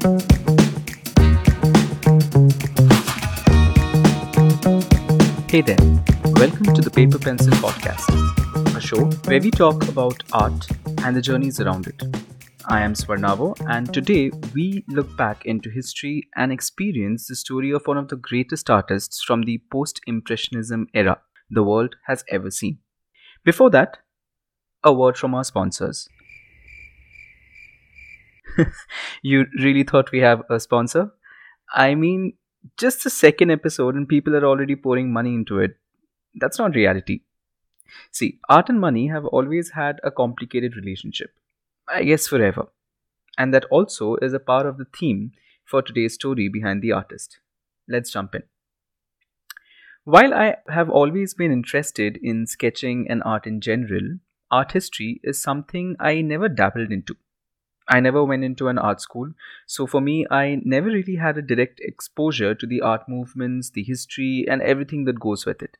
Hey there, welcome to the Paper Pencil Podcast, a show where we talk about art and the journeys around it. I am Swarnavo, and today we look back into history and experience the story of one of the greatest artists from the post Impressionism era the world has ever seen. Before that, a word from our sponsors. you really thought we have a sponsor? I mean, just the second episode and people are already pouring money into it. That's not reality. See, art and money have always had a complicated relationship. I guess forever. And that also is a part of the theme for today's story behind the artist. Let's jump in. While I have always been interested in sketching and art in general, art history is something I never dabbled into. I never went into an art school, so for me, I never really had a direct exposure to the art movements, the history, and everything that goes with it.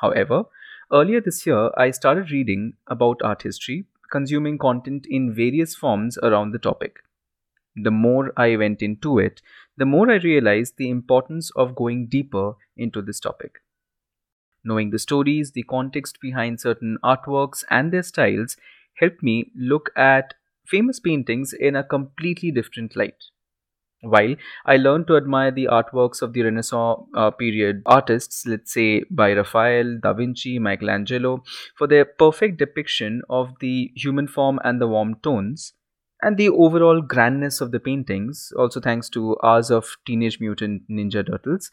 However, earlier this year, I started reading about art history, consuming content in various forms around the topic. The more I went into it, the more I realized the importance of going deeper into this topic. Knowing the stories, the context behind certain artworks, and their styles helped me look at famous paintings in a completely different light. While I learned to admire the artworks of the Renaissance uh, period artists, let's say by Raphael, Da Vinci, Michelangelo, for their perfect depiction of the human form and the warm tones, and the overall grandness of the paintings, also thanks to ours of Teenage Mutant Ninja Turtles,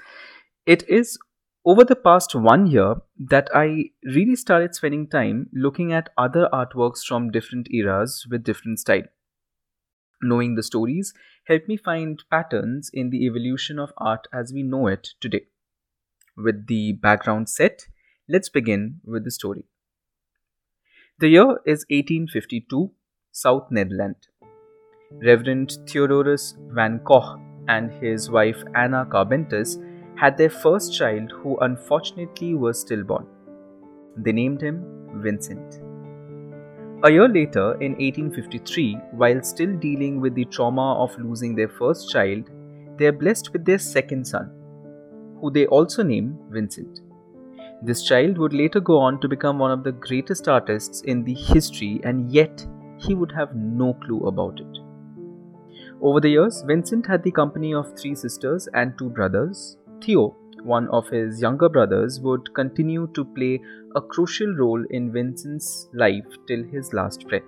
it is over the past one year that I really started spending time looking at other artworks from different eras with different style. Knowing the stories helped me find patterns in the evolution of art as we know it today. With the background set, let's begin with the story. The year is 1852, South Netherlands. Reverend Theodorus van Gogh and his wife Anna Carbentus had their first child who unfortunately was stillborn. They named him Vincent. A year later, in 1853, while still dealing with the trauma of losing their first child, they are blessed with their second son, who they also name Vincent. This child would later go on to become one of the greatest artists in the history, and yet he would have no clue about it. Over the years, Vincent had the company of three sisters and two brothers, Theo, one of his younger brothers, would continue to play a crucial role in Vincent's life till his last breath.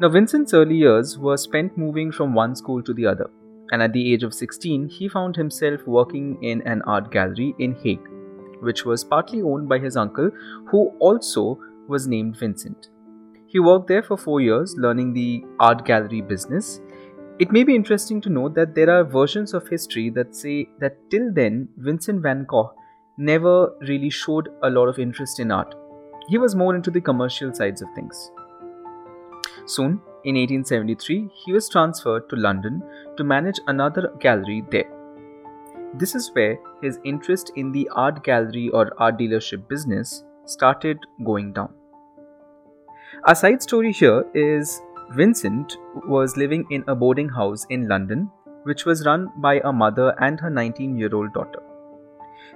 Now, Vincent's early years were spent moving from one school to the other, and at the age of 16, he found himself working in an art gallery in Hague, which was partly owned by his uncle, who also was named Vincent. He worked there for four years, learning the art gallery business it may be interesting to note that there are versions of history that say that till then, Vincent van Gogh never really showed a lot of interest in art. He was more into the commercial sides of things. Soon, in 1873, he was transferred to London to manage another gallery there. This is where his interest in the art gallery or art dealership business started going down. A side story here is Vincent was living in a boarding house in London, which was run by a mother and her 19 year old daughter.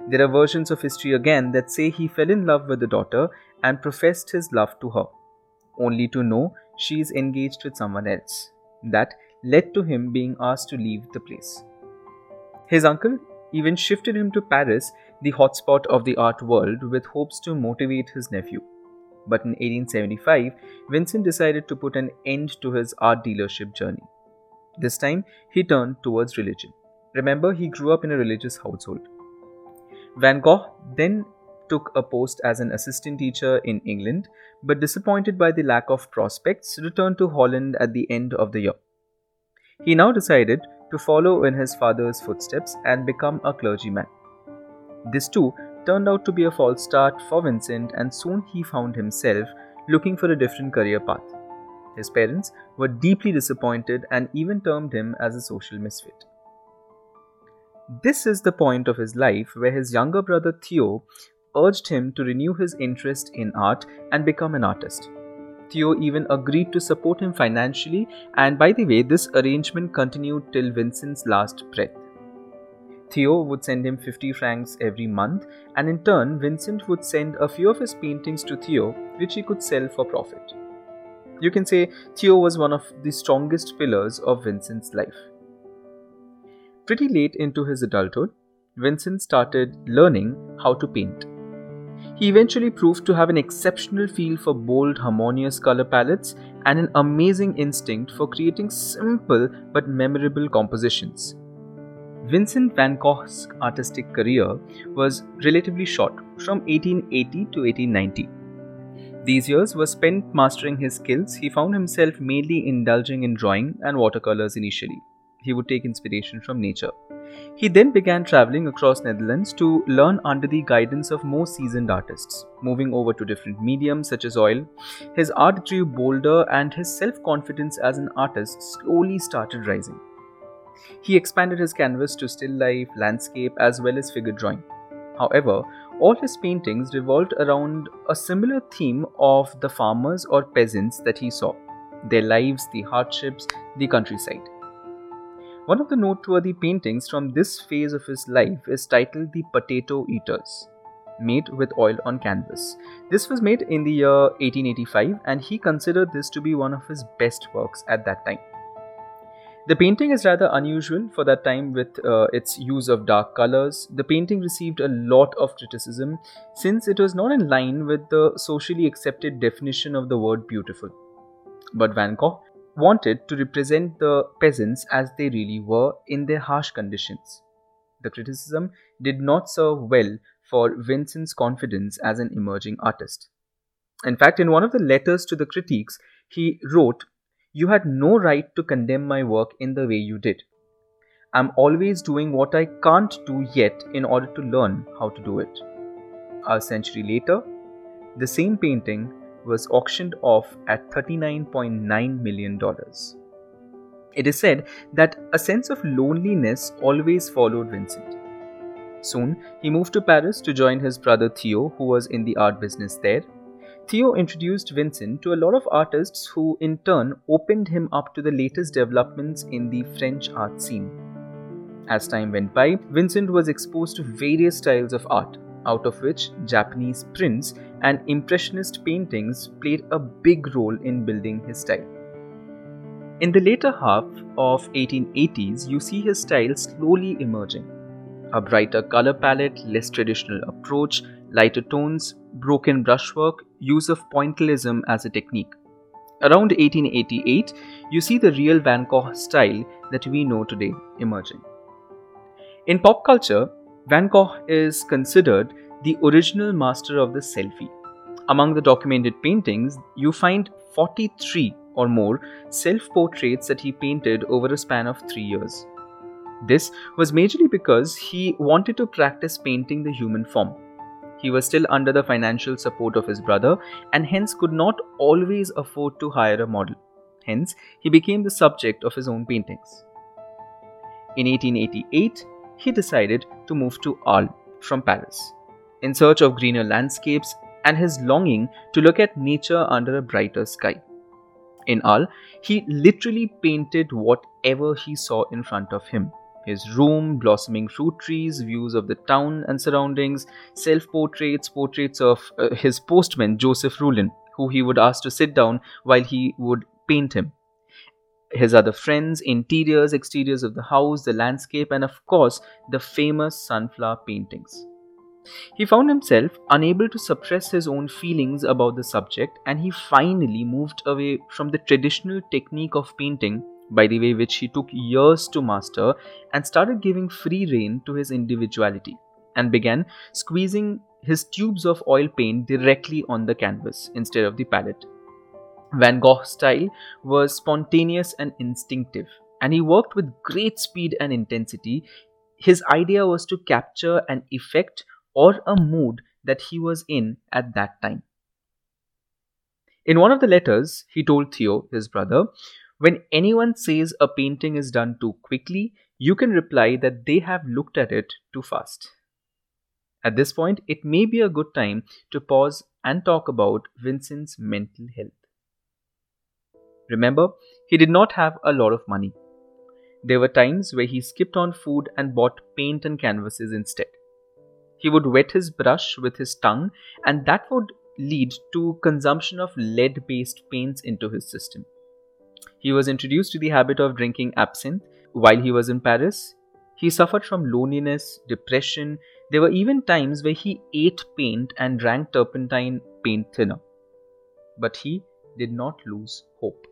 There are versions of history again that say he fell in love with the daughter and professed his love to her, only to know she is engaged with someone else. That led to him being asked to leave the place. His uncle even shifted him to Paris, the hotspot of the art world, with hopes to motivate his nephew. But in 1875, Vincent decided to put an end to his art dealership journey. This time, he turned towards religion. Remember, he grew up in a religious household. Van Gogh then took a post as an assistant teacher in England, but disappointed by the lack of prospects, returned to Holland at the end of the year. He now decided to follow in his father's footsteps and become a clergyman. This too turned out to be a false start for Vincent, and soon he found himself looking for a different career path. His parents were deeply disappointed and even termed him as a social misfit. This is the point of his life where his younger brother Theo urged him to renew his interest in art and become an artist. Theo even agreed to support him financially, and by the way, this arrangement continued till Vincent's last breath. Theo would send him 50 francs every month, and in turn, Vincent would send a few of his paintings to Theo, which he could sell for profit. You can say Theo was one of the strongest pillars of Vincent's life. Pretty late into his adulthood, Vincent started learning how to paint. He eventually proved to have an exceptional feel for bold, harmonious color palettes and an amazing instinct for creating simple but memorable compositions. Vincent van Gogh's artistic career was relatively short, from 1880 to 1890. These years were spent mastering his skills. He found himself mainly indulging in drawing and watercolors initially. He would take inspiration from nature. He then began traveling across Netherlands to learn under the guidance of more seasoned artists, moving over to different mediums such as oil. His art grew bolder and his self-confidence as an artist slowly started rising. He expanded his canvas to still life, landscape as well as figure drawing. However, all his paintings revolved around a similar theme of the farmers or peasants that he saw, their lives, the hardships, the countryside. One of the noteworthy paintings from this phase of his life is titled The Potato Eaters, made with oil on canvas. This was made in the year 1885 and he considered this to be one of his best works at that time. The painting is rather unusual for that time with uh, its use of dark colors. The painting received a lot of criticism since it was not in line with the socially accepted definition of the word beautiful. But Van Gogh wanted to represent the peasants as they really were in their harsh conditions. The criticism did not serve well for Vincent's confidence as an emerging artist. In fact, in one of the letters to the critiques, he wrote, You had no right to condemn my work in the way you did. I'm always doing what I can't do yet in order to learn how to do it. A century later, the same painting was auctioned off at $39.9 million. It is said that a sense of loneliness always followed Vincent. Soon, he moved to Paris to join his brother Theo, who was in the art business there. Theo introduced Vincent to a lot of artists who, in turn, opened him up to the latest developments in the French art scene. As time went by, Vincent was exposed to various styles of art, out of which Japanese prints and Impressionist paintings played a big role in building his style. In the later half of 1880s, you see his style slowly emerging. A brighter color palette, less traditional approach, lighter tones, broken brushwork, use of pointillism as a technique. Around 1888, you see the real Van Gogh style that we know today emerging. In pop culture, Van Gogh is considered the original master of the selfie. Among the documented paintings, you find 43 or more self portraits that he painted over a span of three years. This was majorly because he wanted to practice painting the human form. He was still under the financial support of his brother and hence could not always afford to hire a model. Hence, he became the subject of his own paintings. In 1888, he decided to move to Arles from Paris in search of greener landscapes and his longing to look at nature under a brighter sky. In Arles, he literally painted whatever he saw in front of him his room, blossoming fruit trees, views of the town and surroundings, self portraits, portraits of uh, his postman, Joseph Roulin, who he would ask to sit down while he would paint him his other friends, interiors, exteriors of the house, the landscape, and of course, the famous sunflower paintings. He found himself unable to suppress his own feelings about the subject, and he finally moved away from the traditional technique of painting, by the way, which he took years to master, and started giving free rein to his individuality, and began squeezing his tubes of oil paint directly on the canvas instead of the palette. Van Gogh's style was spontaneous and instinctive, and he worked with great speed and intensity. His idea was to capture an effect or a mood that he was in at that time. In one of the letters, he told Theo, his brother, when anyone says a painting is done too quickly, you can reply that they have looked at it too fast. At this point, it may be a good time to pause and talk about Vincent's mental health. Remember, he did not have a lot of money. There were times where he skipped on food and bought paint and canvases instead. He would wet his brush with his tongue, and that would lead to consumption of lead based paints into his system. He was introduced to the habit of drinking absinthe while he was in Paris. He suffered from loneliness, depression. There were even times where he ate paint and drank turpentine paint thinner. But he did not lose hope.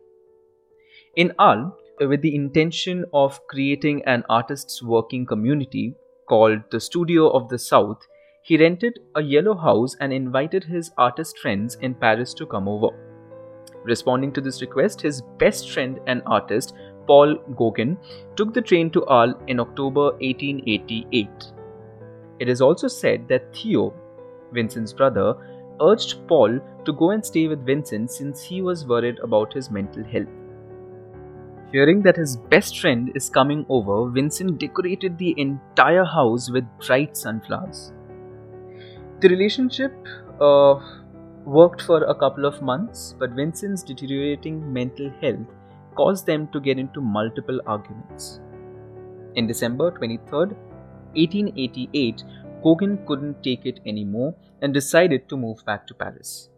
In Arles, with the intention of creating an artists' working community called the Studio of the South, he rented a yellow house and invited his artist friends in Paris to come over. Responding to this request, his best friend and artist, Paul Gauguin, took the train to Arles in October 1888. It is also said that Theo, Vincent's brother, urged Paul to go and stay with Vincent since he was worried about his mental health. Hearing that his best friend is coming over, Vincent decorated the entire house with bright sunflowers. The relationship uh, worked for a couple of months, but Vincent's deteriorating mental health caused them to get into multiple arguments. In December 23, 1888, Gauguin couldn't take it anymore and decided to move back to Paris.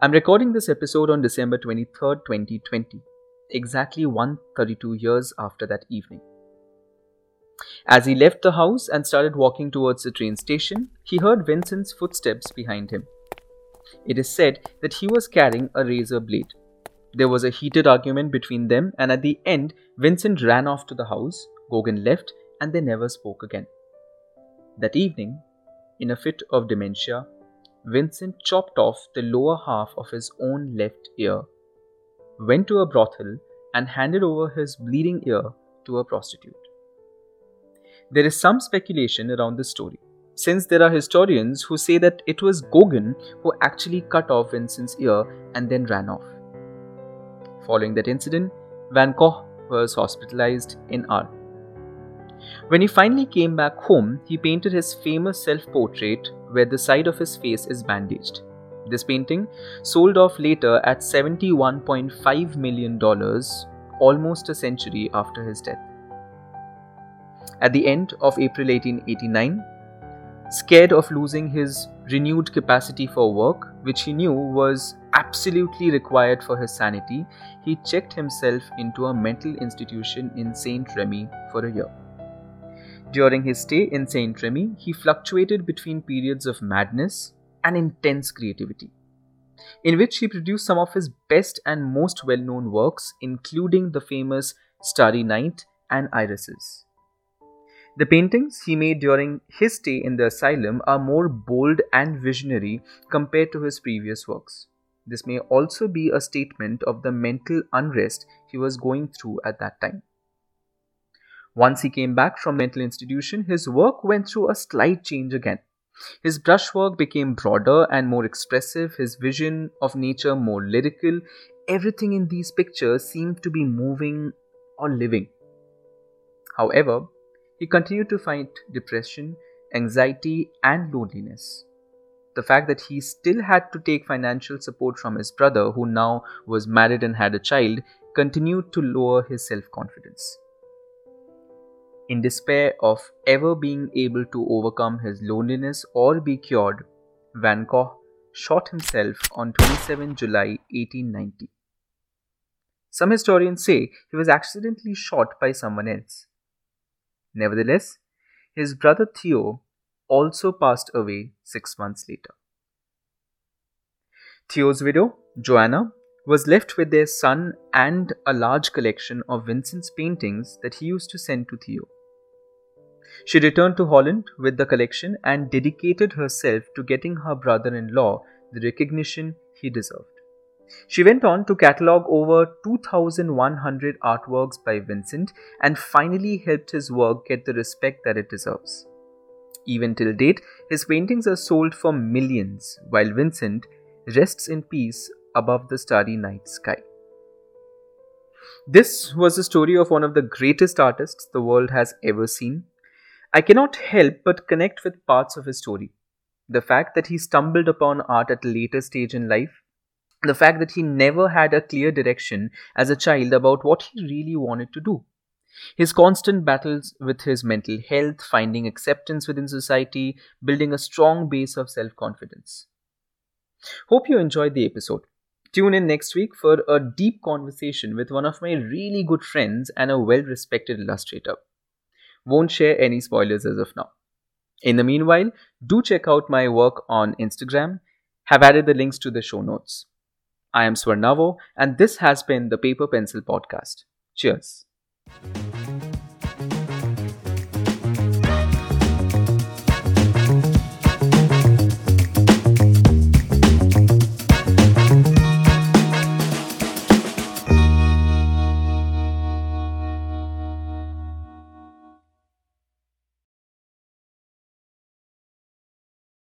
I'm recording this episode on December 23, 2020 exactly 132 years after that evening. As he left the house and started walking towards the train station, he heard Vincent's footsteps behind him. It is said that he was carrying a razor blade. There was a heated argument between them, and at the end, Vincent ran off to the house, Gauguin left, and they never spoke again. That evening, in a fit of dementia, Vincent chopped off the lower half of his own left ear went to a brothel, and handed over his bleeding ear to a prostitute. There is some speculation around this story, since there are historians who say that it was Gauguin who actually cut off Vincent's ear and then ran off. Following that incident, Van Gogh was hospitalized in Arles. When he finally came back home, he painted his famous self portrait where the side of his face is bandaged. This painting sold off later at $71.5 million, almost a century after his death. At the end of April 1889, scared of losing his renewed capacity for work, which he knew was absolutely required for his sanity, he checked himself into a mental institution in Saint Remy for a year. During his stay in Saint Remy, he fluctuated between periods of madness and intense creativity, in which he produced some of his best and most well known works, including the famous Starry Night and Irises. The paintings he made during his stay in the asylum are more bold and visionary compared to his previous works. This may also be a statement of the mental unrest he was going through at that time. Once he came back from mental institution, his work went through a slight change again. His brushwork became broader and more expressive, his vision of nature more lyrical. Everything in these pictures seemed to be moving or living. However, he continued to fight depression, anxiety, and loneliness. The fact that he still had to take financial support from his brother, who now was married and had a child, continued to lower his self confidence. In despair of ever being able to overcome his loneliness or be cured, Van Gogh shot himself on 27 July 1890. Some historians say he was accidentally shot by someone else. Nevertheless, his brother Theo also passed away six months later. Theo's widow, Joanna, was left with their son and a large collection of Vincent's paintings that he used to send to Theo. She returned to Holland with the collection and dedicated herself to getting her brother in law the recognition he deserved. She went on to catalogue over 2,100 artworks by Vincent and finally helped his work get the respect that it deserves. Even till date, his paintings are sold for millions, while Vincent rests in peace above the starry night sky. This was the story of one of the greatest artists the world has ever seen, I cannot help but connect with parts of his story. The fact that he stumbled upon art at a later stage in life, the fact that he never had a clear direction as a child about what he really wanted to do. His constant battles with his mental health, finding acceptance within society, building a strong base of self confidence. Hope you enjoyed the episode. Tune in next week for a deep conversation with one of my really good friends and a well respected illustrator. Won't share any spoilers as of now. In the meanwhile, do check out my work on Instagram. Have added the links to the show notes. I am Swarnavo, and this has been the Paper Pencil Podcast. Cheers.